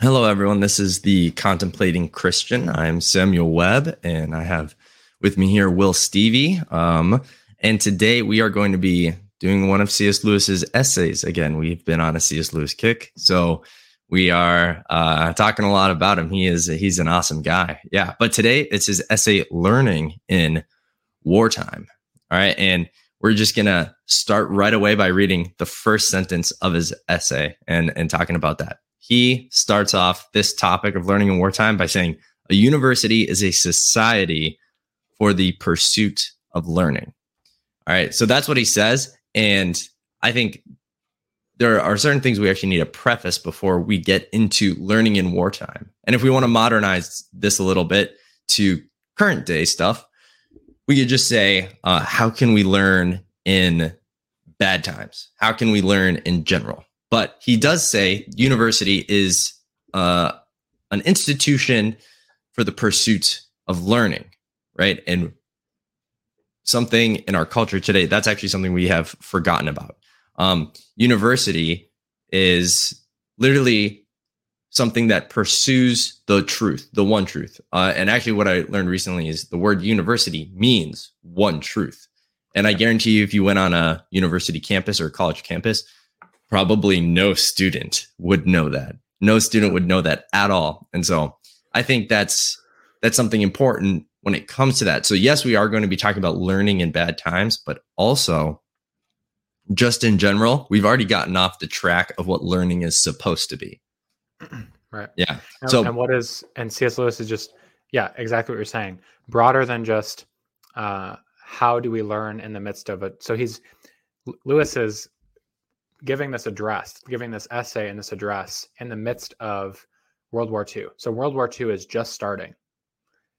Hello, everyone. This is the Contemplating Christian. I'm Samuel Webb, and I have with me here Will Stevie. Um, and today we are going to be doing one of C.S. Lewis's essays. Again, we've been on a C.S. Lewis kick, so we are uh, talking a lot about him. He is he's an awesome guy. Yeah, but today it's his essay "Learning in Wartime." All right, and we're just gonna start right away by reading the first sentence of his essay and and talking about that. He starts off this topic of learning in wartime by saying a university is a society for the pursuit of learning. All right, so that's what he says, and I think there are certain things we actually need to preface before we get into learning in wartime. And if we want to modernize this a little bit to current day stuff, we could just say, uh, how can we learn in bad times? How can we learn in general? But he does say university is uh, an institution for the pursuit of learning, right? And something in our culture today, that's actually something we have forgotten about. Um, university is literally something that pursues the truth, the one truth. Uh, and actually, what I learned recently is the word university means one truth. And I guarantee you, if you went on a university campus or college campus, probably no student would know that. No student would know that at all. And so I think that's that's something important when it comes to that. So yes, we are going to be talking about learning in bad times, but also just in general, we've already gotten off the track of what learning is supposed to be. Right. Yeah. And, so and what is and C.S. Lewis is just yeah, exactly what you're saying. Broader than just uh, how do we learn in the midst of it. So he's Lewis is giving this address, giving this essay and this address in the midst of World War II. So World War II is just starting,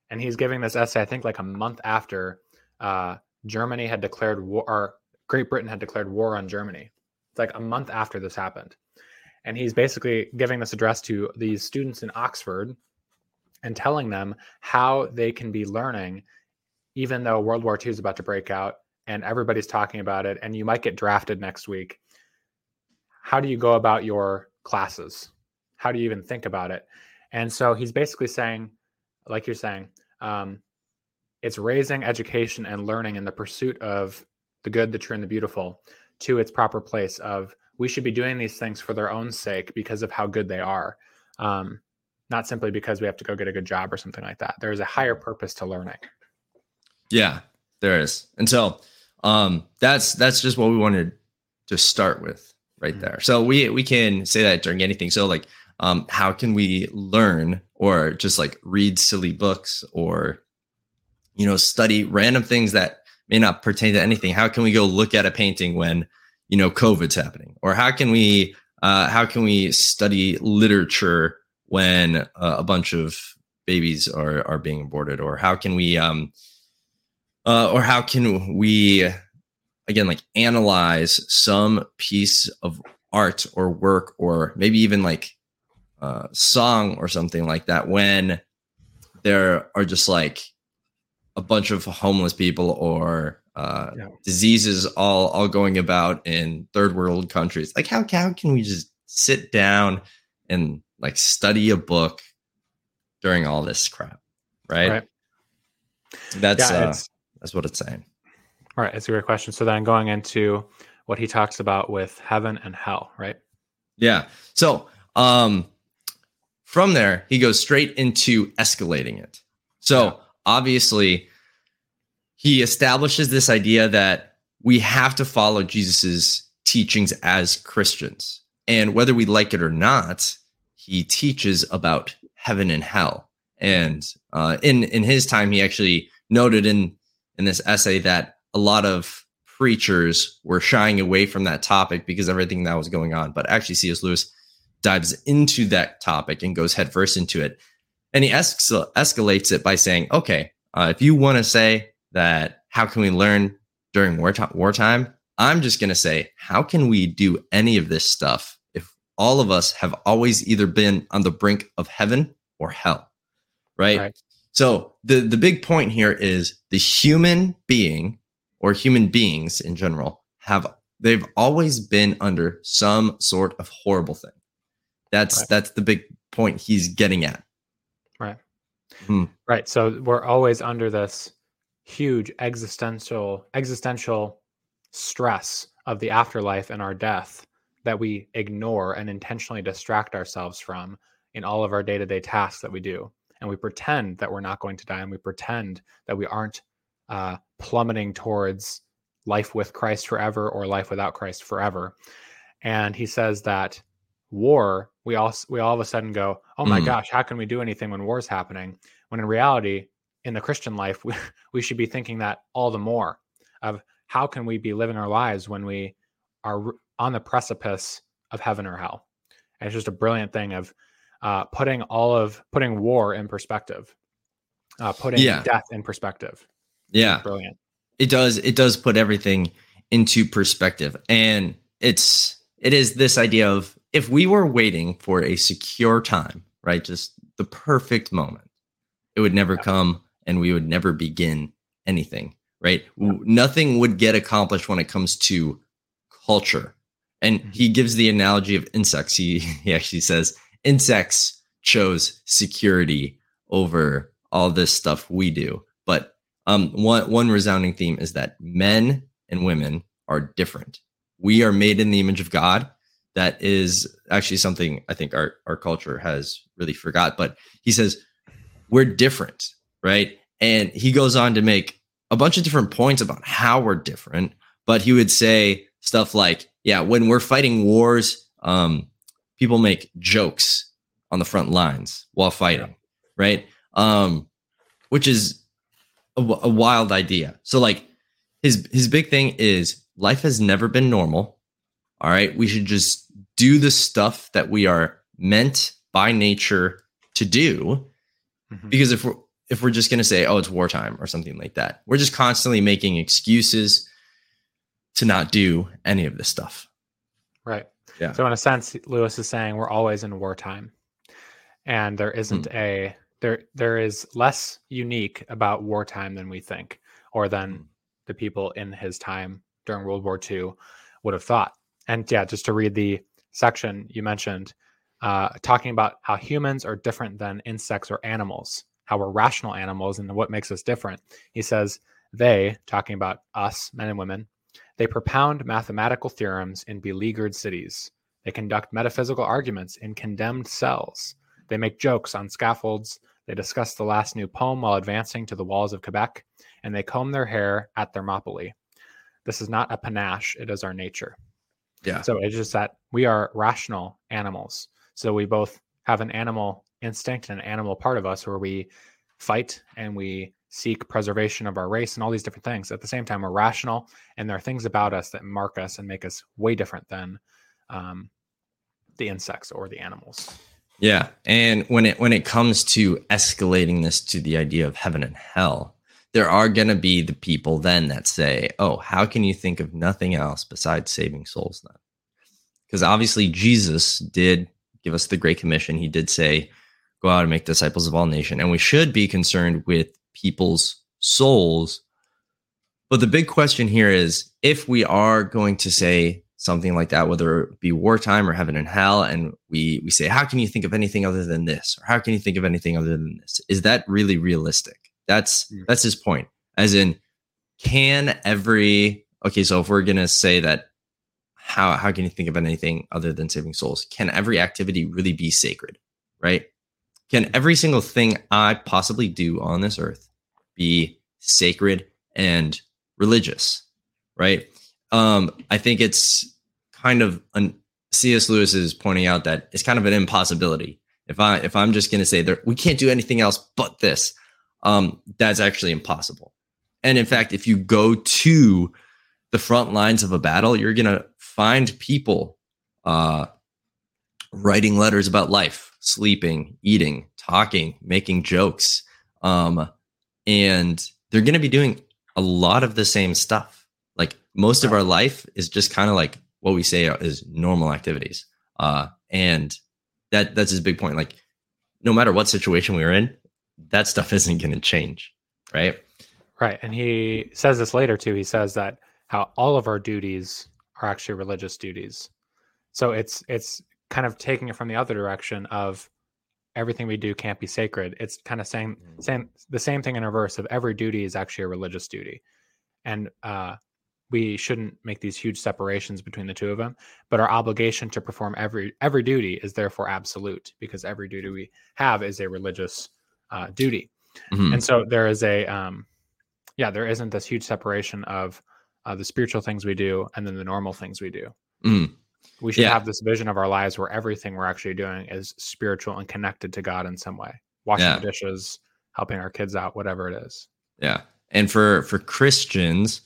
and he's giving this essay. I think like a month after uh, Germany had declared war, or Great Britain had declared war on Germany. It's like a month after this happened and he's basically giving this address to these students in Oxford and telling them how they can be learning, even though World War II is about to break out and everybody's talking about it, and you might get drafted next week. How do you go about your classes? How do you even think about it? And so he's basically saying, like you're saying, um, it's raising education and learning in the pursuit of the good, the true, and the beautiful to its proper place of we should be doing these things for their own sake because of how good they are um, not simply because we have to go get a good job or something like that there's a higher purpose to learning yeah there is and so um, that's that's just what we wanted to start with right mm-hmm. there. So we we can say that during anything. So like um, how can we learn or just like read silly books or you know study random things that may not pertain to anything? How can we go look at a painting when you know covid's happening? Or how can we uh, how can we study literature when uh, a bunch of babies are are being aborted? Or how can we um uh, or how can we again like analyze some piece of art or work or maybe even like uh, song or something like that when there are just like a bunch of homeless people or uh, yeah. diseases all all going about in third world countries. Like how how can we just sit down and like study a book during all this crap, right? right. That's yeah, uh, that's what it's saying. All right, it's a great question. So then going into what he talks about with heaven and hell, right? Yeah. So um from there he goes straight into escalating it. So obviously he establishes this idea that we have to follow Jesus's teachings as Christians. And whether we like it or not, he teaches about heaven and hell. And uh, in in his time, he actually noted in in this essay that a lot of preachers were shying away from that topic because everything that was going on. But actually, C.S. Lewis dives into that topic and goes headfirst into it, and he es- escalates it by saying, "Okay, uh, if you want to say that how can we learn during wartime? wartime? I'm just going to say, how can we do any of this stuff if all of us have always either been on the brink of heaven or hell? Right. right. So the, the big point here is the human being or human beings in general have they've always been under some sort of horrible thing. That's right. that's the big point he's getting at. Right. Hmm. Right. So we're always under this huge existential existential stress of the afterlife and our death that we ignore and intentionally distract ourselves from in all of our day-to-day tasks that we do and we pretend that we're not going to die and we pretend that we aren't uh, plummeting towards life with christ forever or life without christ forever and he says that war we all we all of a sudden go oh my Mm. gosh how can we do anything when war's happening when in reality in the christian life we, we should be thinking that all the more of how can we be living our lives when we are on the precipice of heaven or hell and it's just a brilliant thing of uh, putting all of putting war in perspective uh, putting Yeah. death in perspective Yeah. brilliant. It does it does put everything into perspective. And it's it is this idea of if we were waiting for a secure time right just the perfect moment it would never Yeah. come and we would never begin anything right? W- nothing would get accomplished when it comes to culture. And Mhm. he gives the analogy of insects. He he actually says insects chose security over all this stuff we do um, one one resounding theme is that men and women are different. We are made in the image of God. That is actually something I think our our culture has really forgot. But he says we're different, right? And he goes on to make a bunch of different points about how we're different. But he would say stuff like, "Yeah, when we're fighting wars, um, people make jokes on the front lines while fighting, right? Um, which is a, a wild idea. So like his his big thing is life has never been normal. All right, we should just do the stuff that we are meant by nature to do Mhm. because if we're if we're just going to say oh it's wartime or something like that, we're just constantly making excuses to not do any of this stuff. Right. Yeah. So in a sense, Lewis is saying we're always in wartime, and there isn't Hmm. a there there is less unique about wartime than we think, or than the people in his time during World War II would have thought. And yeah, just to read the section you mentioned, uh, talking about how humans are different than insects or animals, how we're rational animals, and what makes us different. He says they, talking about us, men and women, they propound mathematical theorems in beleaguered cities. They conduct metaphysical arguments in condemned cells. They make jokes on scaffolds. They discuss the last new poem while advancing to the walls of Quebec, and they comb their hair at Thermopylae. This is not a panache, it is our nature. Yeah. So it's just that we are rational animals. So we both have an animal instinct and an animal part of us where we fight and we seek preservation of our race and all these different things. At the same time, we're rational, and there are things about us that mark us and make us way different than um, the insects or the animals. Yeah, and when it when it comes to escalating this to the idea of heaven and hell, there are going to be the people then that say, "Oh, how can you think of nothing else besides saving souls then?" Because obviously Jesus did give us the great commission. He did say, "Go out and make disciples of all nations," and we should be concerned with people's souls. But the big question here is if we are going to say something like that, whether it be wartime or heaven and hell, and we we say, how can you think of anything other than this, or how can you think of anything other than this? Is that really realistic? That's Mm. that's his point. As in, can every okay? So if we're gonna say that, how how can you think of anything other than saving souls? Can every activity really be sacred? Right? Can every single thing I possibly do on this earth be sacred and religious? Right? Um, I think it's kind of an C.S. Lewis is pointing out that it's kind of an impossibility. If I if I'm just going to say that we can't do anything else but this, um, that's actually impossible. And in fact, if you go to the front lines of a battle, you're going to find people uh, writing letters about life, sleeping, eating, talking, making jokes, um, and they're going to be doing a lot of the same stuff most of our life is just kind of like what we say is normal activities uh and that that's his big point like no matter what situation we are in that stuff isn't going to change right Right. And he says this later too. He says that how all of our duties are actually religious duties. So it's it's kind of taking it from the other direction of everything we do can't be sacred. It's kind of saying Mm. same the same thing in reverse of every duty is actually a religious duty, and uh, we shouldn't make these huge separations between the two of them. But our obligation to perform every every duty is therefore absolute because every duty we have is a religious uh, duty. Mhm. And so there is a um, yeah, there isn't this huge separation of uh, the spiritual things we do and then the normal things we do. Mhm. We should Yeah. have this vision of our lives where everything we're actually doing is spiritual and connected to God in some way. Washing Yeah. the dishes, helping our kids out, whatever it is. Yeah. And for for Christians,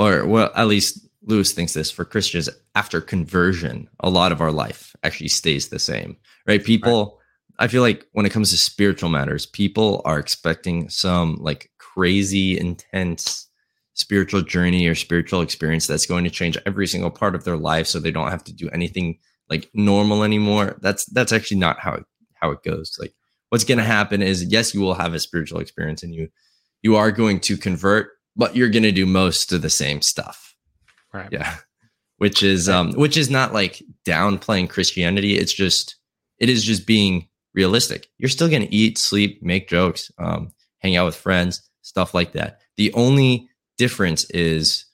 or well, at least Lewis thinks this for Christians, after conversion, a lot of our life actually stays the same. Right? People I feel like when it comes to spiritual matters, people are expecting some like crazy intense spiritual journey or spiritual experience that's going to change every single part of their life so they don't have to do anything like normal anymore. That's that's actually not how it how it goes. Like what's going to happen is yes, you will have a spiritual experience and you you are going to convert, but you're going to do most of the same stuff. Right. Yeah. Which is um which is not like downplaying Christianity. It's just it is just being realistic. You're still going to eat, sleep, make jokes, um hang out with friends, stuff like that. The only difference is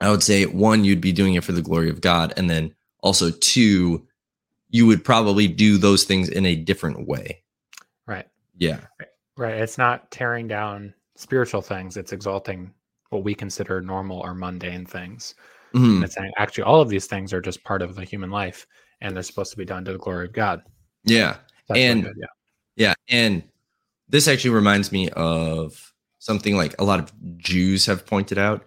I would say one you'd be doing it for the glory of God and then also two you would probably do those things in a different way. Right. Yeah. Right. It's not tearing down spiritual things, it's exalting what we consider normal or mundane things. Mhm. It's saying actually all of these things are just part of the human life and they're supposed to be done to the glory of God. Yeah. That's really And- good, yeah. Yeah, and this actually reminds me of something like a lot of Jews have pointed out,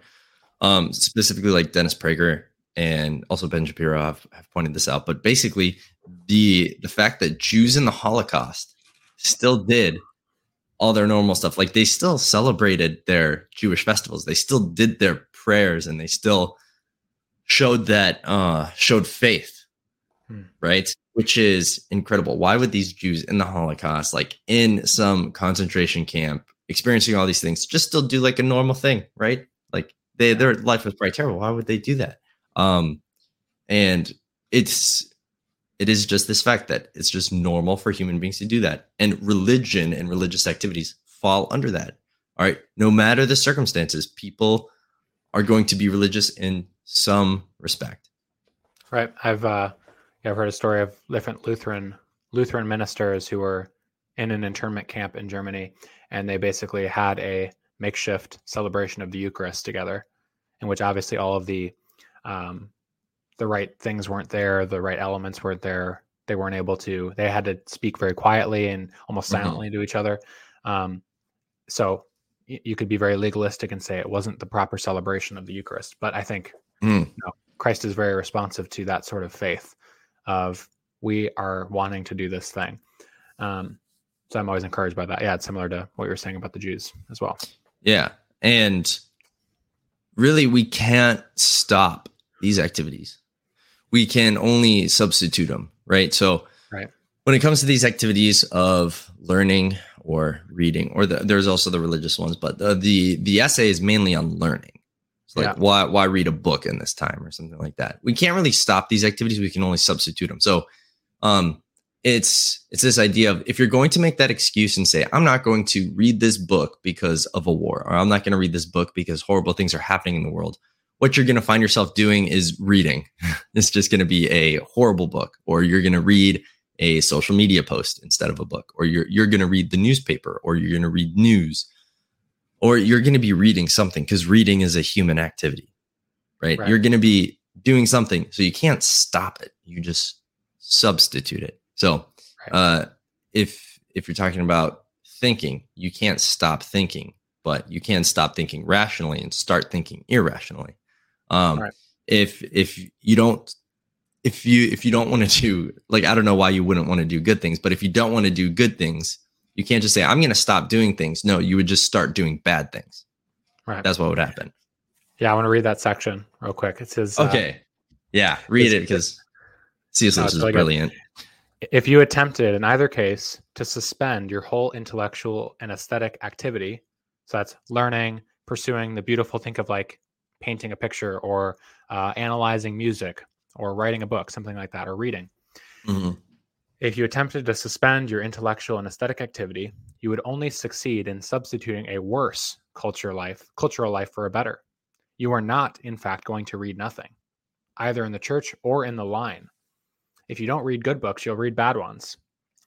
um, specifically like Dennis Prager and also Ben Shapiro have, have pointed this out. But basically, the the fact that Jews in the Holocaust still did all their normal stuff, like they still celebrated their Jewish festivals, they still did their prayers, and they still showed that uh, showed faith, Hmm. right? Which is incredible. Why would these Jews in the Holocaust, like in some concentration camp, experiencing all these things, just still do like a normal thing, right? Like they their life was probably terrible. Why would they do that? Um, and it's it is just this fact that it's just normal for human beings to do that, and religion and religious activities fall under that. All right, no matter the circumstances, people are going to be religious in some respect. Right. I've uh yeah, I've heard a story of different Lutheran Lutheran ministers who were in an internment camp in Germany and they basically had a makeshift celebration of the Eucharist together, in which obviously all of the um the right things weren't there, the right elements weren't there. They weren't able to they had to speak very quietly and almost Mhm. silently to each other. Um so y- you could be very legalistic and say it wasn't the proper celebration of the Eucharist, but I think Mm. you know, Christ is very responsive to that sort of faith of we are wanting to do this thing. Um, so I'm always encouraged by that. Yeah, it's similar to what you were saying about the Jews as well. Yeah. And really, we can't stop these activities. We can only substitute them, right? So, Right. when it comes to these activities of learning or reading, or the, there's also the religious ones, but the, the the essay is mainly on learning. It's like Yeah. why why read a book in this time or something like that. We can't really stop these activities. We can only substitute them. So, um, it's it's this idea of if you're going to make that excuse and say i'm not going to read this book because of a war or i'm not going to read this book because horrible things are happening in the world what you're going to find yourself doing is reading. It's just going to be a horrible book or you're going to read a social media post instead of a book or you're you're going to read the newspaper or you're going to read news or you're going to be reading something cuz reading is a human activity right, Right. you're going to be doing something so you can't stop it. You just substitute it. So Right. uh if if you're talking about thinking you can't stop thinking but you can stop thinking rationally and start thinking irrationally um Right. if if you don't if you if you don't want to do like i don't know why you wouldn't want to do good things but if you don't want to do good things you can't just say i'm going to stop doing things no you would just start doing bad things Right. that's what would happen yeah, I want to read that section real quick. It says, uh, okay yeah read it because cs lewis is brilliant If you attempted in either case to suspend your whole intellectual and aesthetic activity, so that's learning, pursuing the beautiful, think of like painting a picture or uh, analyzing music or writing a book, something like that, or reading. Mhm. If you attempted to suspend your intellectual and aesthetic activity, you would only succeed in substituting a worse culture life, cultural life for a better. You are not, in fact, going to read nothing, either in the church or in the line. If you don't read good books, you'll read bad ones.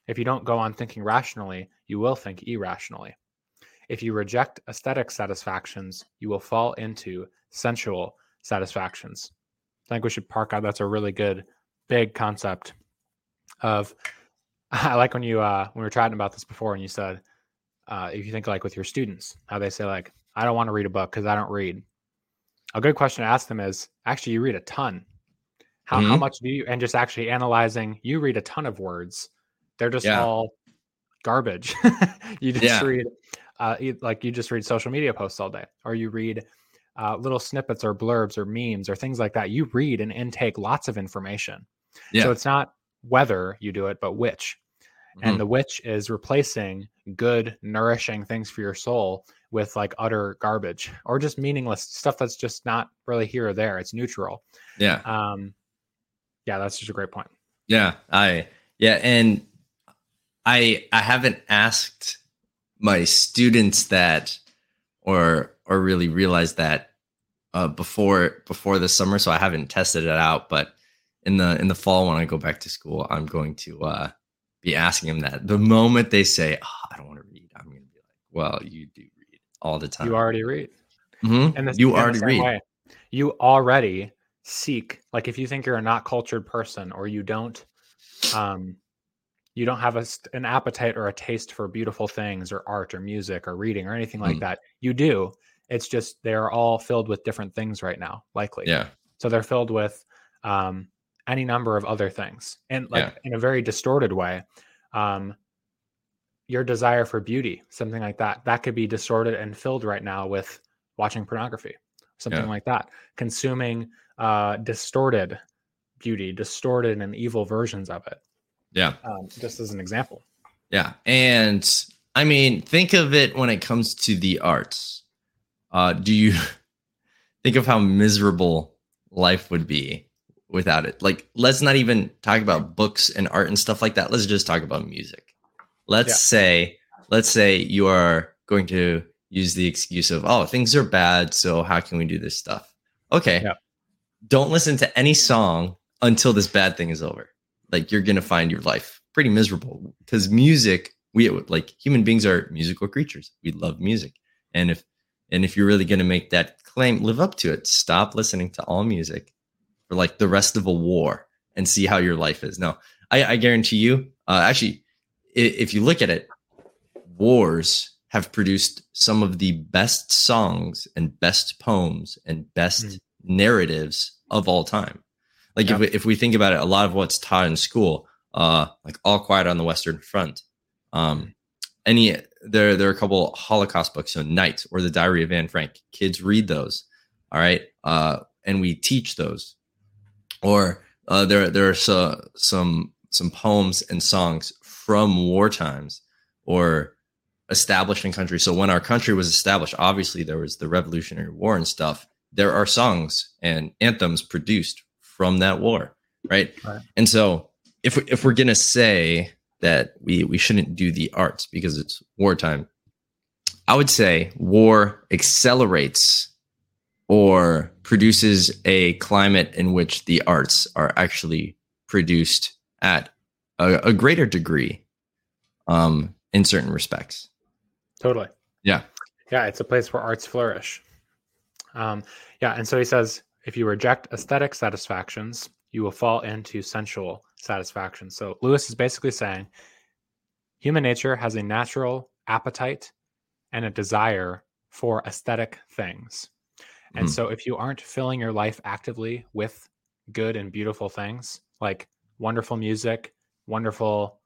If you don't go on thinking rationally, you will think irrationally. If you reject aesthetic satisfactions, you will fall into sensual satisfactions. I think we should park out. That's a really good, big concept of. I like when you uh, when we were chatting about this before, and you said uh, if you think like with your students, how they say like, "I don't want to read a book because I don't read." A good question to ask them is, actually, you read a ton. How Mhm. how much do you? And just actually analyzing, you read a ton of words. They're just Yeah. all garbage. you just Yeah. read, uh, like you just read social media posts all day, or you read uh, little snippets or blurbs or memes or things like that. You read and intake lots of information. Yeah. So it's not whether you do it, but which. Mhm. And the which is replacing good, nourishing things for your soul with like utter garbage or just meaningless stuff that's just not really here or there. It's neutral. yeah. Um, yeah, that's just a great point. Yeah, I yeah, and I I haven't asked my students that or or really realized that uh, before before the summer, so I haven't tested it out. But in the in the fall when I go back to school, I'm going to uh, be asking them that. The moment they say, oh, "I don't want to read," I'm going to be like, "Well, you do read all the time. You already read. Mhm. And this, you already read. way, you already seek like if you think you're a not cultured person or you don't um you don't have a, an appetite or a taste for beautiful things or art or music or reading or anything like Mm. that you do it's just they're all filled with different things right now likely Yeah, so they're filled with um any number of other things and like Yeah. in a very distorted way um your desire for beauty something like that that could be distorted and filled right now with watching pornography something Yeah. like that consuming uh distorted beauty distorted and evil versions of it yeah. um, just as an example Yeah. And I mean, think of it when it comes to the arts. Uh, do you think of how miserable life would be without it? Like, let's not even talk about books and art and stuff like that. Let's just talk about music. Let's Yeah. say, let's say you are going to use the excuse of, oh, things are bad. So how can we do this stuff? Okay. Yeah. Don't listen to any song until this bad thing is over like you're gonna find your life pretty miserable because music we like human beings are musical creatures we love music and if and if you're really gonna make that claim live up to it stop listening to all music for like the rest of a war and see how your life is no i, I guarantee you uh, actually if you look at it wars have produced some of the best songs and best poems and best Mm. narratives of all time like Yeah. if, we, if we think about it a lot of what's taught in school uh like all quiet on the western front um any there there are a couple holocaust books so night or the diary of anne frank. Kids read those all right uh and we teach those. Or uh there there are so, some some poems and songs from war times or establishing countries. So when our country was established obviously there was the revolutionary war and stuff. There are songs and anthems produced from that war right, Right. and so if if we're gonna say that we we shouldn't do the arts because it's wartime. I would say war accelerates or produces a climate in which the arts are actually produced at a, a greater degree um in certain respects. Totally. Yeah. yeah it's a place where arts flourish. Um yeah and so he says if you reject aesthetic satisfactions you will fall into sensual satisfaction so lewis is basically saying human nature has a natural appetite and a desire for aesthetic things and Mhm. so if you aren't filling your life actively with good and beautiful things like wonderful music wonderful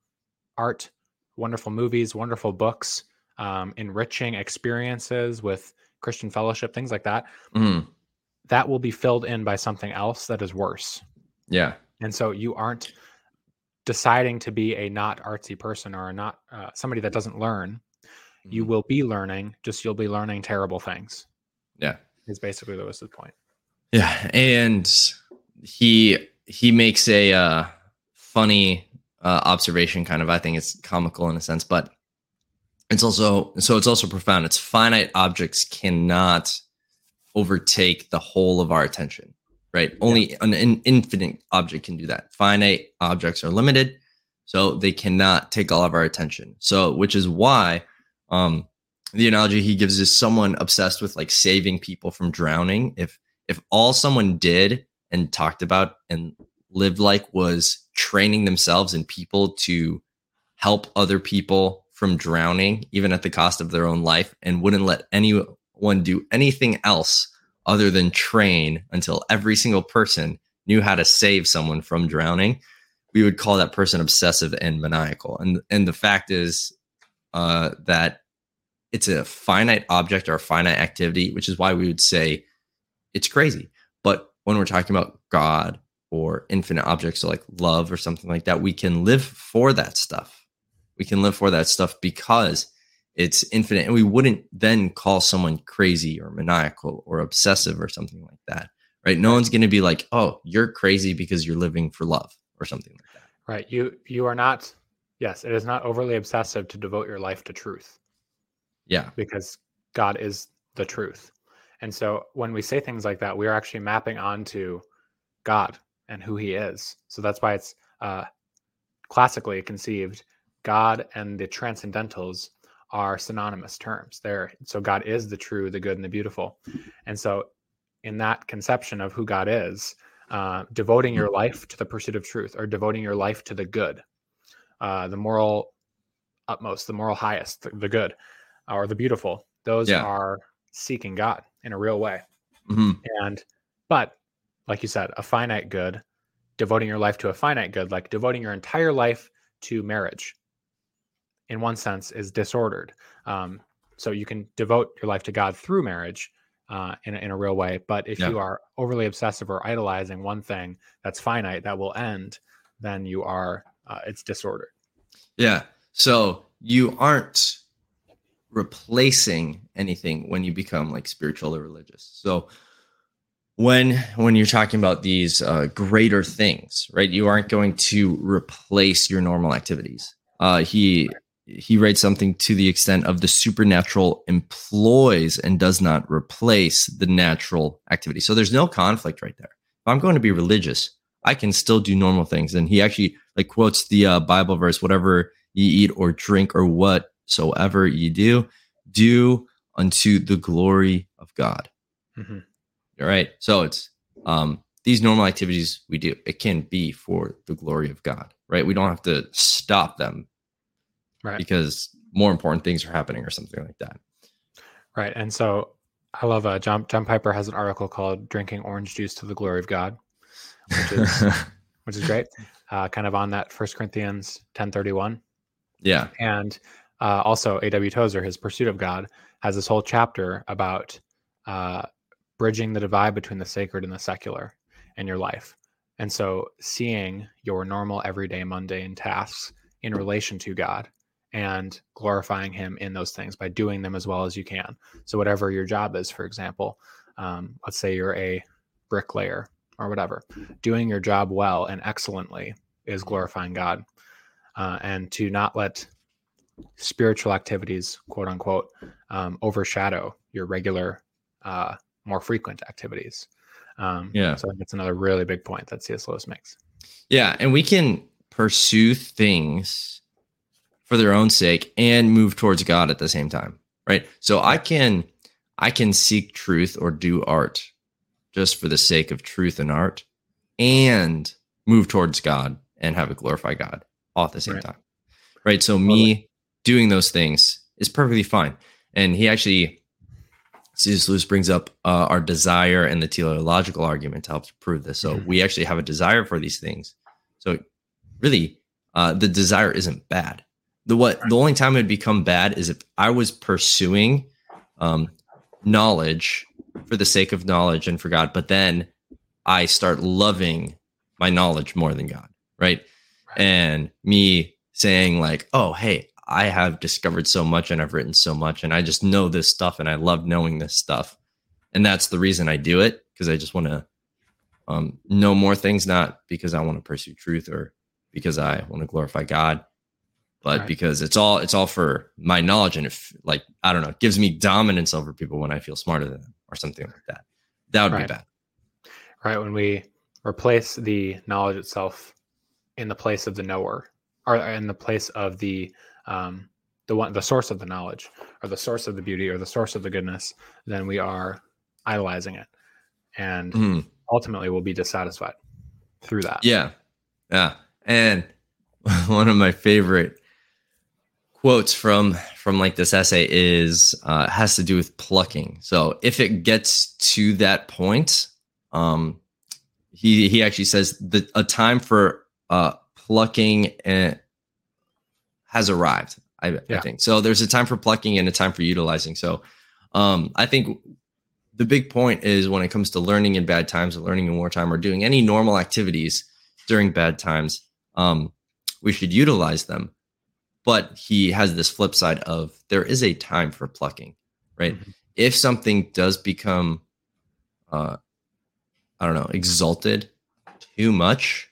art wonderful movies wonderful books um, enriching experiences with Christian fellowship, things like that, Mhm. that will be filled in by something else that is worse. yeah And so you aren't deciding to be a not artsy person or a not uh, somebody that doesn't learn. You Mhm. will be learning, just you'll be learning terrible things. yeah Is basically Lewis's point. Yeah, and he he makes a uh, funny uh, observation, kind of. I think it's comical in a sense, but it's also so it's also profound. It's finite objects cannot overtake the whole of our attention, right? Only an, an infinite object can do that. Finite objects are limited, so they cannot take all of our attention. So, which is why um, the analogy he gives is someone obsessed with like saving people from drowning. If if all someone did and talked about and lived like was training themselves and people to help other people from drowning, even at the cost of their own life, and wouldn't let anyone do anything else other than train until every single person knew how to save someone from drowning, we would call that person obsessive and maniacal. And and the fact is uh, that it's a finite object or a finite activity, which is why we would say it's crazy. But when we're talking about God or infinite objects like love or something like that, we can live for that stuff. We can live for that stuff because it's infinite. And we wouldn't then call someone crazy or maniacal or obsessive or something like that. Right. No one's going to be like, oh, you're crazy because you're living for love or something like that. Right. You you are not yes, it is not overly obsessive to devote your life to truth. Yeah. Because God is the truth. And so when we say things like that, we are actually mapping onto God and who he is. So that's why it's uh, classically conceived God and the transcendentals are synonymous terms. There, so God is the true, the good, and the beautiful. And so, in that conception of who God is, uh, devoting your life to the pursuit of truth or devoting your life to the good, uh, the moral utmost, the moral highest, the, the good, or the beautiful, those yeah. are seeking God in a real way. Mm-hmm. And, but like you said, a finite good, devoting your life to a finite good, like devoting your entire life to marriage, in one sense, is disordered. Um, so you can devote your life to God through marriage uh, in, a, in a real way. But if yeah. you are overly obsessive or idolizing one thing that's finite that will end, then you are, uh, it's disordered. Yeah. So you aren't replacing anything when you become like spiritual or religious. So when when you're talking about these uh, greater things, right? You aren't going to replace your normal activities. Uh, he he writes something to the extent of the supernatural employs and does not replace the natural activity. So there's no conflict right there. If I'm going to be religious, I can still do normal things. And he actually like quotes the uh, Bible verse, whatever you eat or drink or whatsoever you do, do unto the glory of God. Mm-hmm. All right. So it's um, these normal activities we do, it can be for the glory of God, right? We don't have to stop them right. because more important things are happening or something like that. Right and so i love uh, john john piper has an article called drinking orange juice to the glory of god which is which is great uh, kind of on that first corinthians 1031 yeah. And uh, also aw tozer his pursuit of god has this whole chapter about uh, bridging the divide between the sacred and the secular in your life. And so seeing your normal everyday mundane tasks in relation to god and glorifying him in those things by doing them as well as you can. So, whatever your job is, for example, um, let's say you're a bricklayer or whatever, doing your job well and excellently is glorifying God. Uh, and to not let spiritual activities, quote unquote, um, overshadow your regular, uh, more frequent activities. Um, yeah. So, that's another really big point that C.S. Lewis makes. Yeah. And we can pursue things for their own sake and move towards God at the same time. Right. So I can I can seek truth or do art just for the sake of truth and art and move towards God and have it glorify God all at the same right. time. Right. So me doing those things is perfectly fine. And he actually C.S. Lewis brings up uh, our desire and the teleological argument to help to prove this. So mm-hmm. we actually have a desire for these things. So really, uh, the desire isn't bad the what the only time it would become bad is if I was pursuing um, knowledge for the sake of knowledge and for God, but then I start loving my knowledge more than God, right? right? And me saying like, "Oh, hey, I have discovered so much and I've written so much and I just know this stuff and I love knowing this stuff." And that's the reason I do it because I just want to um, know more things, not because I want to pursue truth or because I want to glorify God, but Right. because it's all it's all for my knowledge and if like I don't know, it gives me dominance over people when I feel smarter than them or something like that. That would Right. be bad. right when we replace the knowledge itself in the place of the knower or in the place of the um the one the source of the knowledge or the source of the beauty or the source of the goodness then we are idolizing it and Mhm. ultimately we'll be dissatisfied through that Yeah. Yeah. And one of my favorite quotes from from like this essay is uh has to do with plucking. So if it gets to that point, um he he actually says that a time for uh plucking uh, has arrived. I, I think. So there's a time for plucking and a time for utilizing. So um I think the big point is when it comes to learning in bad times or learning in wartime or doing any normal activities during bad times, um, we should utilize them. But he has this flip side of there is a time for plucking, right? Mhm. If something does become, uh, I don't know, exalted too much,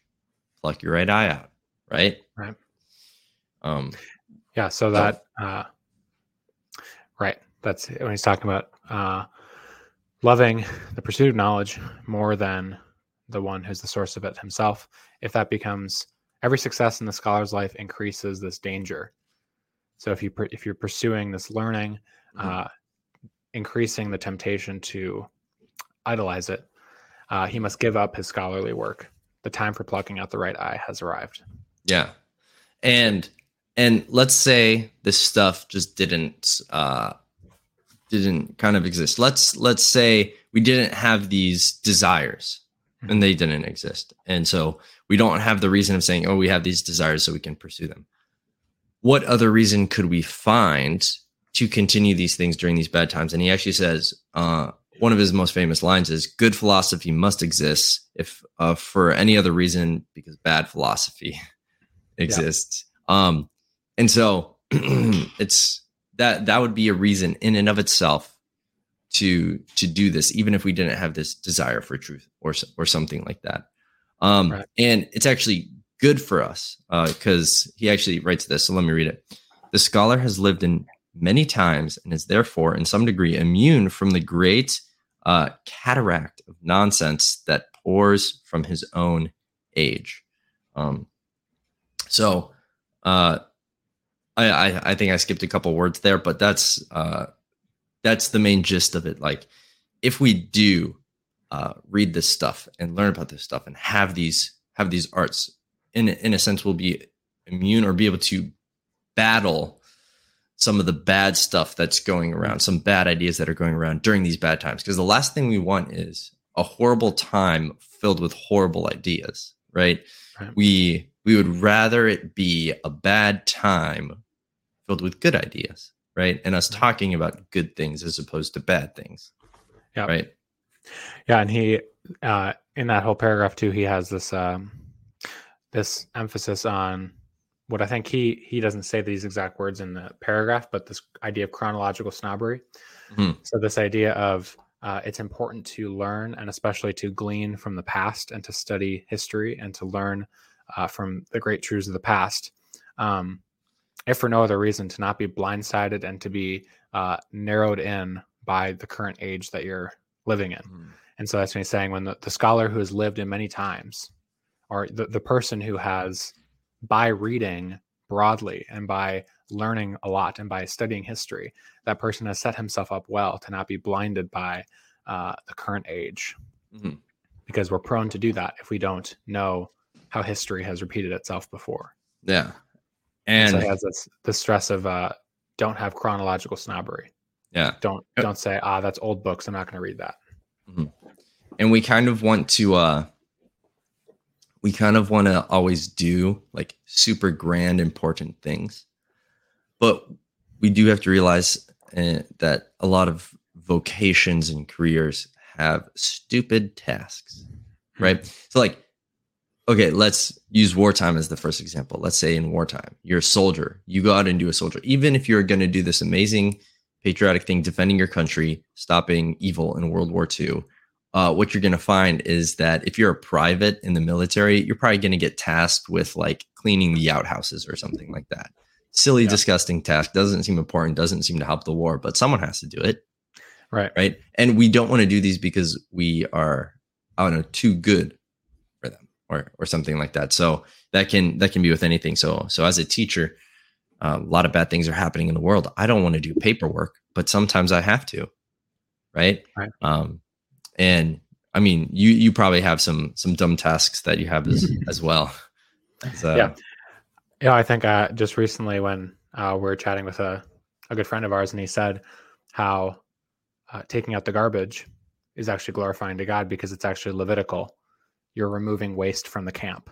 pluck your right eye out, right? Right. Um, Yeah, so that uh right. That's when he's talking about uh loving the pursuit of knowledge more than the one who's the source of it himself. If that becomes every success in the scholar's life increases this danger. So if you if you're pursuing this learning, Mhm. uh increasing the temptation to idolize it, uh, he must give up his scholarly work. The time for plucking out the right eye has arrived. Yeah. And and let's say this stuff just didn't uh didn't kind of exist. Let's let's say we didn't have these desires and they didn't exist. And so we don't have the reason of saying, "Oh, we have these desires so we can pursue them." What other reason could we find to continue these things during these bad times? And he actually says, uh one of his most famous lines is good philosophy must exist if uh, for any other reason because bad philosophy exists um and so it's that that would be a reason in and of itself to to do this even if we didn't have this desire for truth or or something like that. Um Right. and it's actually good for us because he actually writes this so let me read it. The scholar has lived in many times and is therefore in some degree immune from the great uh, cataract of nonsense that pours from his own age. Um so uh I, I I think I skipped a couple words there, but that's uh that's the main gist of it. Like if we do uh read this stuff and learn about this stuff and have these have these arts in in a sense we'll be immune or be able to battle some of the bad stuff that's going around, some bad ideas that are going around during these bad times. Because the last thing we want is a horrible time filled with horrible ideas, right? Right. We we would rather it be a bad time filled with good ideas, right? And us talking about good things as opposed to bad things. Yeah. Right. Yeah, and he uh, in that whole paragraph too, he has this um, this emphasis on what I think he he doesn't say these exact words in the paragraph, but this idea of chronological snobbery. Mhm. So this idea of uh, it's important to learn and especially to glean from the past and to study history and to learn uh, from the great truths of the past. Um, if for no other reason, to not be blindsided and to be uh, narrowed in by the current age that you're living in. Mhm. And so that's what he's saying when the, the scholar who has lived in many times, or the, the person who has, by reading broadly and by learning a lot and by studying history, that person has set himself up well to not be blinded by uh, the current age. Mhm. Because we're prone to do that if we don't know how history has repeated itself before. Yeah. And And so he has this the stress of uh, don't have chronological snobbery. yeah. Don't don't say ah that's old books. I'm not going to read that. and we kind of want to uh we kind of want to always do like super grand important things but we do have to realize uh, that a lot of vocations and careers have stupid tasks right so like okay let's use wartime as the first example let's say in wartime you're a soldier you go out and do a soldier even if you're going to do this amazing patriotic thing defending your country stopping evil in world war ii uh, what you're going to find is that if you're a private in the military, you're probably going to get tasked with like cleaning the outhouses or something like that. Silly, yeah. disgusting task doesn't seem important, doesn't seem to help the war, but someone has to do it. Right. Right. And we don't want to do these because we are, I don't know, too good or, or something like that. So that can, that can be with anything. So, so as a teacher, uh, a lot of bad things are happening in the world. I don't want to do paperwork, but sometimes I have to. Right. Right. Um, and I mean, you you probably have some some dumb tasks that you have as as well. So. Yeah, yeah. I think uh, just recently when uh, we we're chatting with a a good friend of ours, and he said how uh, taking out the garbage is actually glorifying to God because it's actually Levitical. You're removing waste from the camp.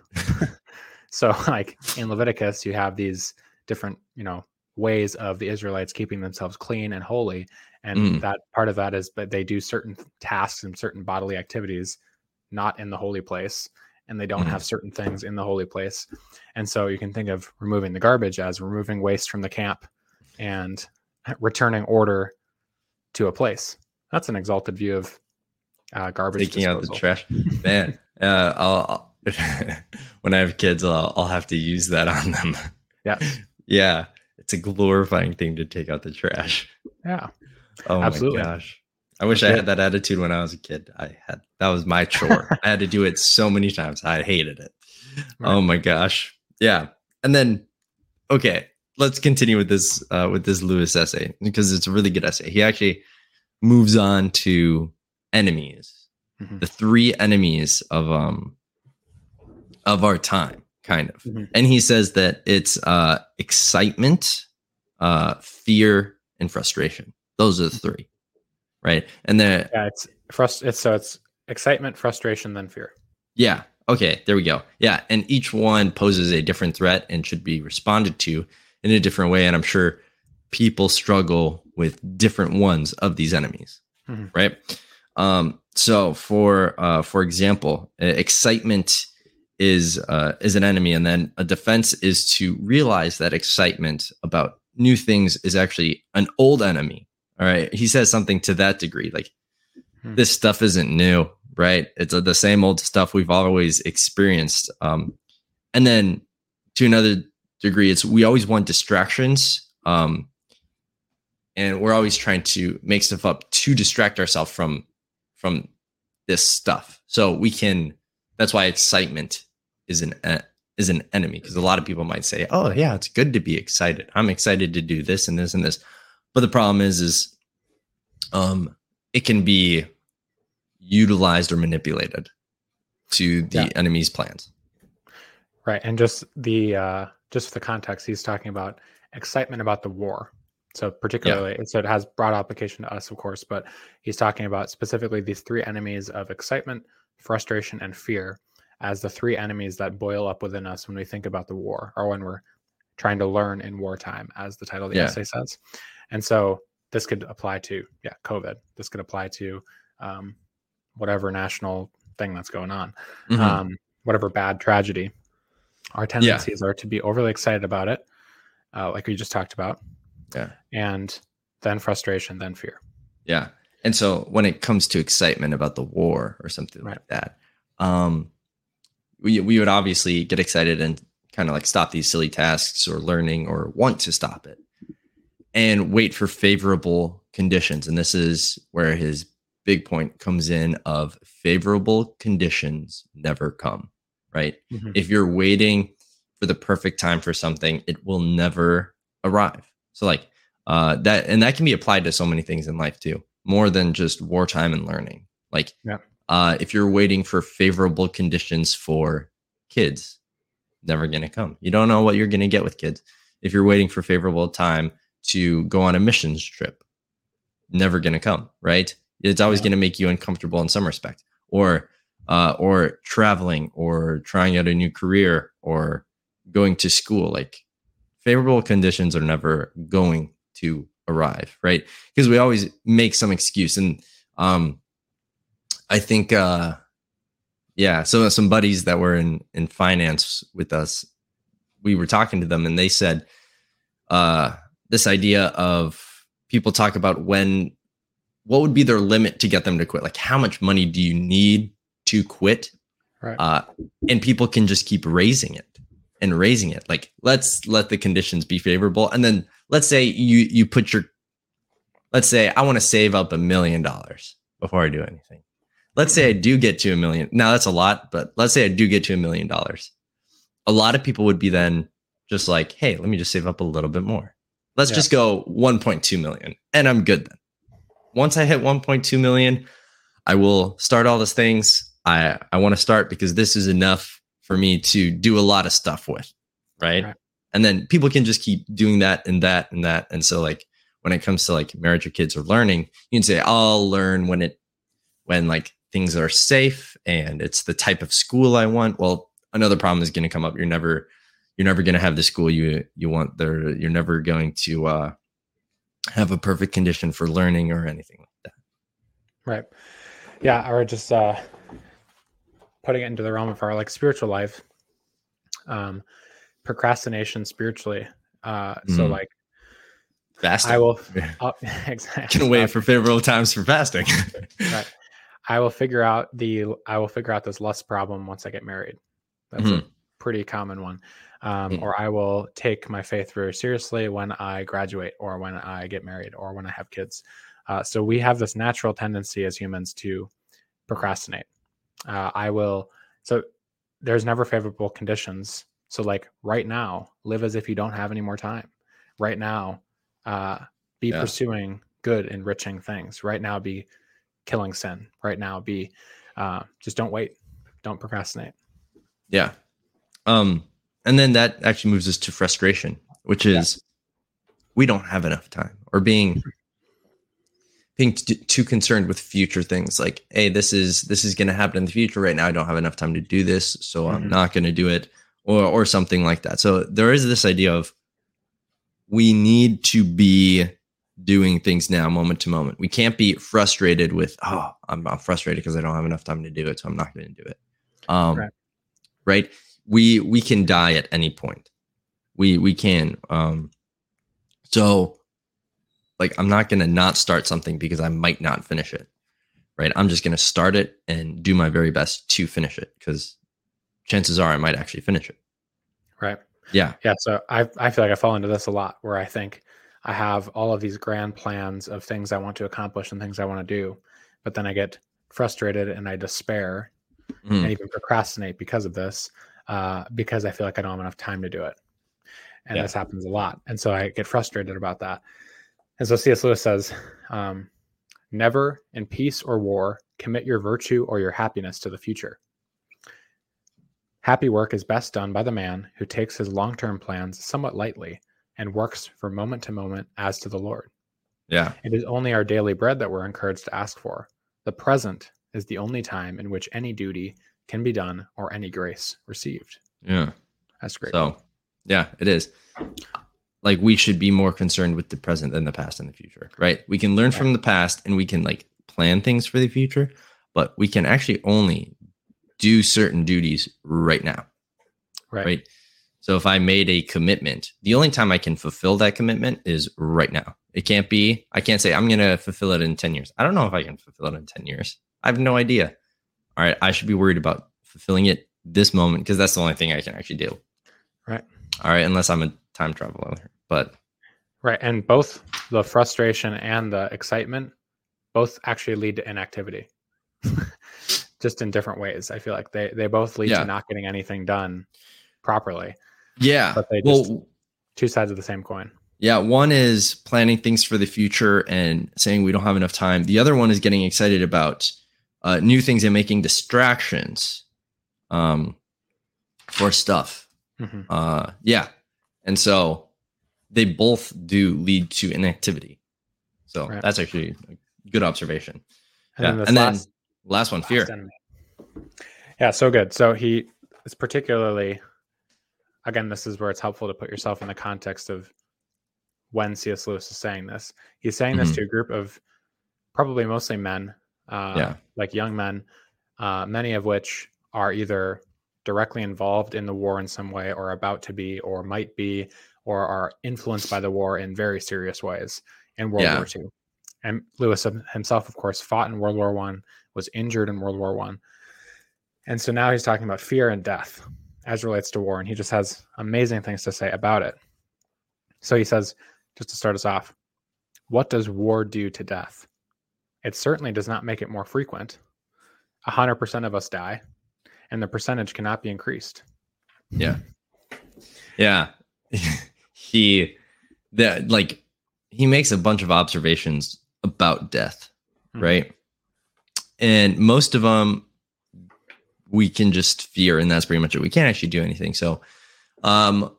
so, like in Leviticus, you have these different, you know, ways of the Israelites keeping themselves clean and holy, and mm. that part of that is that they do certain tasks and certain bodily activities not in the holy place and they don't mm. have certain things in the holy place and so you can think of removing the garbage as removing waste from the camp and returning order to a place that's an exalted view of uh, garbage taking disposal. out the trash man uh, I'll, when i have kids I'll, I'll have to use that on them yeah yeah it's a glorifying thing to take out the trash yeah Oh Absolutely. my gosh. I wish I had that attitude when I was a kid. I had that was my chore. I had to do it so many times. I hated it. Right. Oh my gosh. Yeah. And then okay, let's continue with this uh with this Lewis essay because it's a really good essay. He actually moves on to enemies. Mm-hmm. The three enemies of um of our time kind of. Mm-hmm. And he says that it's uh excitement, uh fear and frustration. Those are the three, right? And then yeah, it's frust. It's so it's excitement, frustration, then fear. Yeah. Okay. There we go. Yeah, and each one poses a different threat and should be responded to in a different way. And I'm sure people struggle with different ones of these enemies, mm-hmm. right? Um, so for uh, for example, excitement is uh, is an enemy, and then a defense is to realize that excitement about new things is actually an old enemy all right. He says something to that degree like, hmm. this stuff isn't new, right? It's uh, the same old stuff we've always experienced. Um, and then to another degree, it's we always want distractions. Um, and we're always trying to make stuff up to distract ourselves from from this stuff. So we can. That's why excitement is an is an enemy because a lot of people might say, "Oh yeah, it's good to be excited. I'm excited to do this and this and this." But the problem is, is um, it can be utilized or manipulated to the yeah. enemy's plans. Right, and just the uh, just the context, he's talking about excitement about the war. So particularly, yeah. so it has broad application to us, of course, but he's talking about specifically these three enemies of excitement, frustration, and fear as the three enemies that boil up within us when we think about the war or when we're trying to learn in wartime, as the title of the yeah. essay says. And so this could apply to, yeah, COVID. This could apply to um, whatever national thing that's going on, mm-hmm. um, whatever bad tragedy. Our tendencies yeah. are to be overly excited about it, uh, like we just talked about. Yeah. And then frustration, then fear. Yeah. And so when it comes to excitement about the war or something right. like that, um, we, we would obviously get excited and kind of like stop these silly tasks or learning or want to stop it and wait for favorable conditions. And this is where his big point comes in of favorable conditions never come, right? Mm-hmm. If you're waiting for the perfect time for something, it will never arrive. So like uh that and that can be applied to so many things in life too, more than just wartime and learning. Like yeah. uh if you're waiting for favorable conditions for kids, never going to come. You don't know what you're going to get with kids. If you're waiting for favorable time to go on a missions trip. Never going to come, right? It's always yeah. going to make you uncomfortable in some respect, or uh, or traveling, or trying out a new career, or going to school. Like favorable conditions are never going to arrive, right? Because we always make some excuse, and um, I think, uh, yeah. So some buddies that were in in finance with us, we were talking to them, and they said, uh this idea of people talk about when what would be their limit to get them to quit? Like, how much money do you need to quit? Right. Uh, and people can just keep raising it and raising it. Like, let's let the conditions be favorable, and then let's say you you put your, let's say I want to save up a million dollars before I do anything. Let's say I do get to a million. Now that's a lot, but let's say I do get to a million dollars. A lot of people would be then just like, hey, let me just save up a little bit more. Let's Yeah. just go 1.2 million, and I'm good then once I hit 1.2 million, I will start all these things. I I want to start because this is enough for me to do a lot of stuff with, right? Right. And then people can just keep doing that and that and that. And so like when it comes to like marriage or kids or learning, you can say I'll learn when it when like things are safe and it's the type of school I want. Well, another problem is going to come up. You're never you're never going to have the school you you want there. You're never going to uh have a perfect condition for learning or anything like that. Right. Yeah, or just uh putting it into the realm of our like spiritual life. Um procrastination spiritually. Uh so Mhm. like Fasting. I will uh, exactly Can wait for favorable times for fasting. right. I will figure out the I will figure out this lust problem once I get married. That's a pretty common one. Um, Mhm. Or I will take my faith very seriously when I graduate, or when I get married, or when I have kids. Uh, so we have this natural tendency as humans to procrastinate. Uh, I will. So there's never favorable conditions. So like right now, live as if you don't have any more time. Right now, uh, be Yeah. pursuing good, enriching things. Right now, be killing sin. Right now, be uh, just don't wait. Don't procrastinate. yeah. Um, and then that actually moves us to frustration, which Yeah. is we don't have enough time or being being t- too concerned with future things like hey this is this is going to happen in the future. Right now i don't have enough time to do this so i'm Mhm. not going to do it or or something like that. So there is this idea of we need to be doing things now moment to moment. We can't be frustrated with oh i'm, I'm frustrated because i don't have enough time to do it so i'm not going to do it. Um Right. right? We we can die at any point. We we can um so like i'm not going to not start something because i might not finish it right i'm just going to start it and do my very best to finish it because chances are i might actually finish it Right. yeah Yeah. So I, I feel like I fall into this a lot where I think I have all of these grand plans of things I want to accomplish and things I want to do, but then I get frustrated and I despair Mhm. and even procrastinate because of this, uh, because I feel like I don't have enough time to do it. And Yeah. this happens a lot. And so I get frustrated about that. And so C.S. Lewis says, um, never in peace or war commit your virtue or your happiness to the future. Happy work is best done by the man who takes his long term plans somewhat lightly and works from moment to moment as to the Lord. yeah It is only our daily bread that we're encouraged to ask for. The present is the only time in which any duty can be done or any grace received. yeah That's great. so yeah it is like we should be more concerned with the present than the past and the future right? We can learn Right. from the past and we can like plan things for the future but we can actually only do certain duties right now right. right? So if i made a commitment the only time i can fulfill that commitment is right now. It can't be i can't say i'm going to fulfill it in 10 years. I don't know if i can fulfill it in 10 years. I have no idea. All right i should be worried about fulfilling it this moment because that's the only thing i can actually do. Right. all right unless i'm a time traveler but Right. And both the frustration and the excitement both actually lead to inactivity. Just in different ways. I feel like they, they both lead Yeah. to not getting anything done properly. yeah But they well Two sides of the same coin. Yeah, one is planning things for the future and saying we don't have enough time. The other one is getting excited about uh, new things and making distractions um, for stuff. Mhm. Uh, yeah, and so they both do lead to inactivity. So Right. that's actually a good observation. And yeah, then and last, then last one, fear. enemy. Yeah, so good. So he is particularly, again, this is where it's helpful to put yourself in the context of when C.S. Lewis is saying this. He's saying this Mhm. to a group of probably mostly men, uh, Yeah. like young men, uh, many of which are either directly involved in the war in some way, or about to be, or might be, or are influenced by the war in very serious ways in World Yeah. War II. and Lewis himself, of course, fought in World War One, was injured in World War One, and so now he's talking about fear and death as relates to war, and he just has amazing things to say about it. So he says, just to start us off, what does war do to death? It certainly does not make it more frequent. 100% of us die, and the percentage cannot be increased. Yeah. Yeah. he that like he makes a bunch of observations about death, mm-hmm. right? And most of them we can just fear and that's pretty much it. We can't actually do anything. So um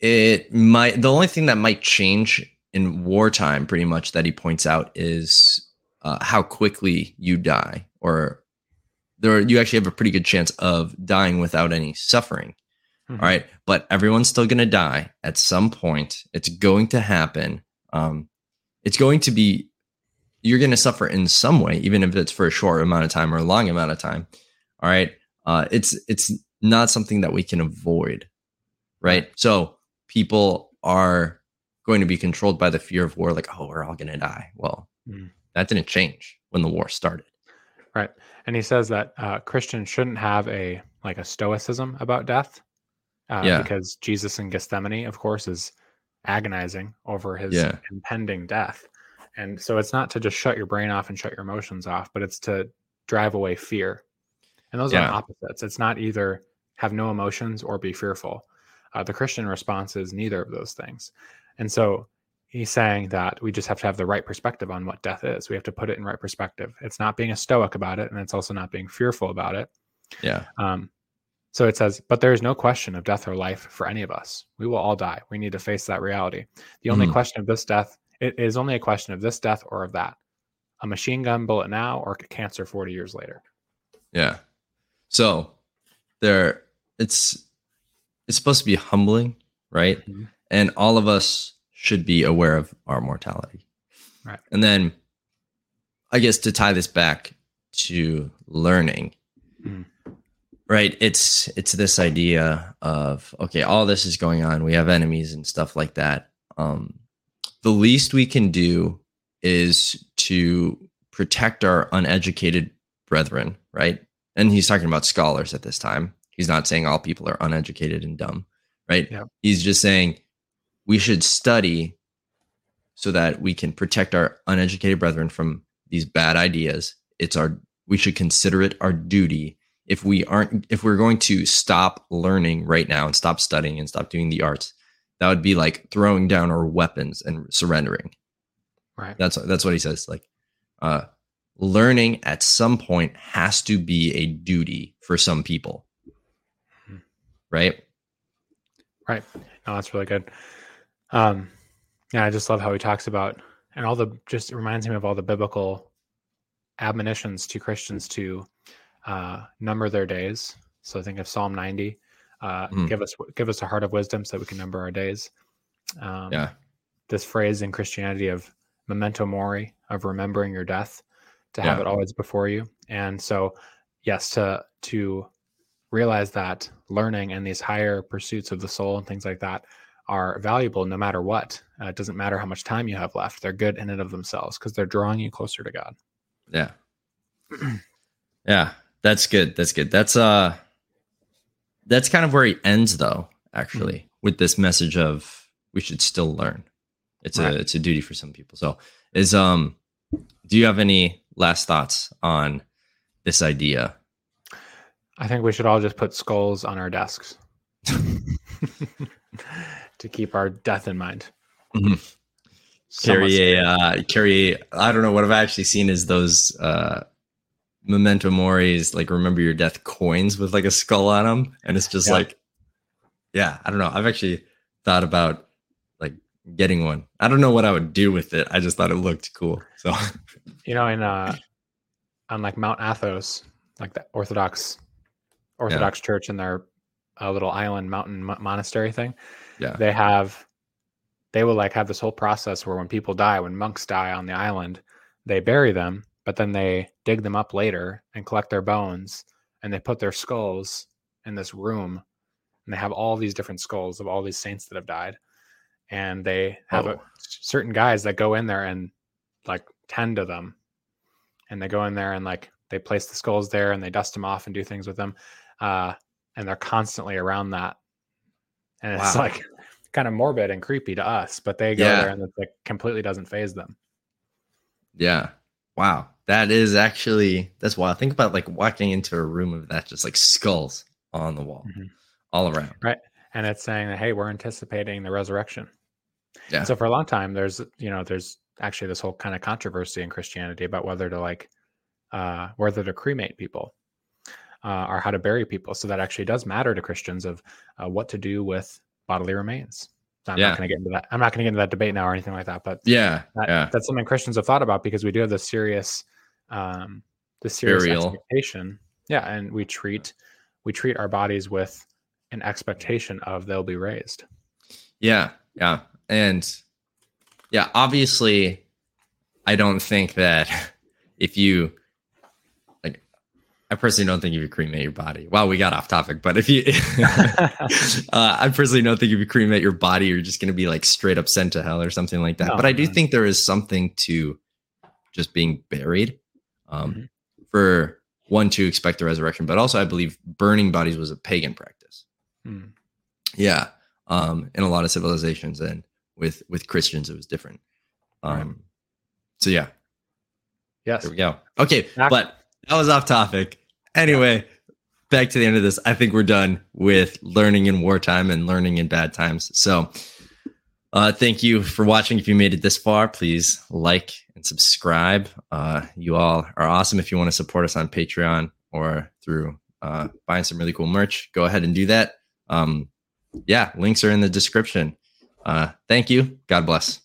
it might the only thing that might change in wartime pretty much that he points out is uh, how quickly you die or there you actually have a pretty good chance of dying without any suffering mm-hmm. all right but everyone's still going to die at some point. It's going to happen. Um, it's going to be you're going to suffer in some way even if it's for a short amount of time or a long amount of time. All right uh, it's it's not something that we can avoid right? So people are going to be controlled by the fear of war like oh we're all going to die. Well mm. that didn't change when the war started. Right and he says that uh, Christians shouldn't have a like a stoicism about death, uh, yeah. because Jesus in Gethsemane, of course, is agonizing over his yeah. impending death, and so it's not to just shut your brain off and shut your emotions off, but it's to drive away fear, and those yeah. are opposites. It's not either have no emotions or be fearful. Uh, the Christian response is neither of those things, and so he's saying that we just have to have the right perspective on what death is. We have to put it in right perspective. It's not being a stoic about it, and it's also not being fearful about it. Yeah. Um, so it says, but there is no question of death or life for any of us. We will all die. We need to face that reality. The only mm-hmm. question of this death, it is only a question of this death or of that. A machine gun bullet now or cancer 40 years later. Yeah. So there it's it's supposed to be humbling, right? Mm-hmm. And all of us should be aware of our mortality. Right. And then I guess to tie this back to learning. Mm. Right, it's it's this idea of okay, all this is going on. We have enemies and stuff like that. Um, the least we can do is to protect our uneducated brethren, right? And he's talking about scholars at this time. He's not saying all people are uneducated and dumb, right? Yeah. He's just saying we should study so that we can protect our uneducated brethren from these bad ideas. It's our we should consider it our duty if we aren't if we're going to stop learning right now and stop studying and stop doing the arts that would be like throwing down our weapons and surrendering. Right. That's that's what he says like uh learning at some point has to be a duty for some people. Mm-hmm. right? Right. No that's really good. Um, yeah, I just love how he talks about and all the just reminds me of all the biblical admonitions to Christians to uh, number their days. So I think of Psalm 90, uh, mm. give us give us a heart of wisdom so that we can number our days. Um, yeah, this phrase in Christianity of memento mori of remembering your death to have yeah. it always before you. And so, yes, to to realize that learning and these higher pursuits of the soul and things like that are valuable no matter what. Uh, it doesn't matter how much time you have left. They're good in and of themselves because they're drawing you closer to God. Yeah. yeah, that's good. That's good. That's uh that's kind of where he ends though, actually, mm-hmm. with this message of we should still learn. It's right. a it's a duty for some people. So is um do you have any last thoughts on this idea? I think we should all just put skulls on our desks. to keep our death in mind. Mm-hmm. Carry a uh, carry. I don't know what I've actually seen is those uh, memento moris, like remember your death coins with like a skull on them, and it's just yeah. like, yeah, I don't know. I've actually thought about like getting one. I don't know what I would do with it. I just thought it looked cool. So, you know, in uh, on like Mount Athos, like the Orthodox Orthodox yeah. church in their uh, little island mountain monastery thing yeah they have they will like have this whole process where when people die when monks die on the island they bury them but then they dig them up later and collect their bones and they put their skulls in this room and they have all these different skulls of all these saints that have died and they have oh. a, certain guys that go in there and like tend to them and they go in there and like they place the skulls there and they dust them off and do things with them uh, and they're constantly around that and it's Wow. like kind of morbid and creepy to us but they go Yeah. there and it like completely doesn't faze them Yeah. Wow. That is actually that's wild. Think about like walking into a room of that, just like skulls on the wall, Mhm. all around. Right, and it's saying that hey we're anticipating the resurrection Yeah. so for a long time there's you know there's actually this whole kind of controversy in christianity about whether to like uh whether to cremate people uh, or how to bury people so that actually does matter to christians of uh, what to do with bodily remains So i'm Yeah. not going to get into that i'm not going to get into that debate now or anything like that but Yeah. that, yeah. that's something christians have thought about because we do have the serious um the serious Burial. expectation yeah and we treat we treat our bodies with an expectation of they'll be raised Yeah, yeah. And yeah, obviously I don't think that if you I personally don't think if you cremate your body. Wow, we got off topic, but if you uh, I personally don't think if you cremate your body, you're just gonna be like straight up sent to hell or something like that. No, but I do no. think there is something to just being buried. Um Mhm. for one to expect the resurrection, but also I believe burning bodies was a pagan practice. Hmm. Yeah. Um, in a lot of civilizations and with with Christians it was different. Um Right. so yeah, yes there we go. Okay, Back- but that was off topic. Anyway, back to the end of this. I think we're done with learning in wartime and learning in bad times. So uh thank you for watching. If you made it this far, please like and subscribe. Uh you all are awesome. If you want to support us on Patreon or through uh buying some really cool merch, go ahead and do that. Um yeah, links are in the description. Uh thank you. God bless.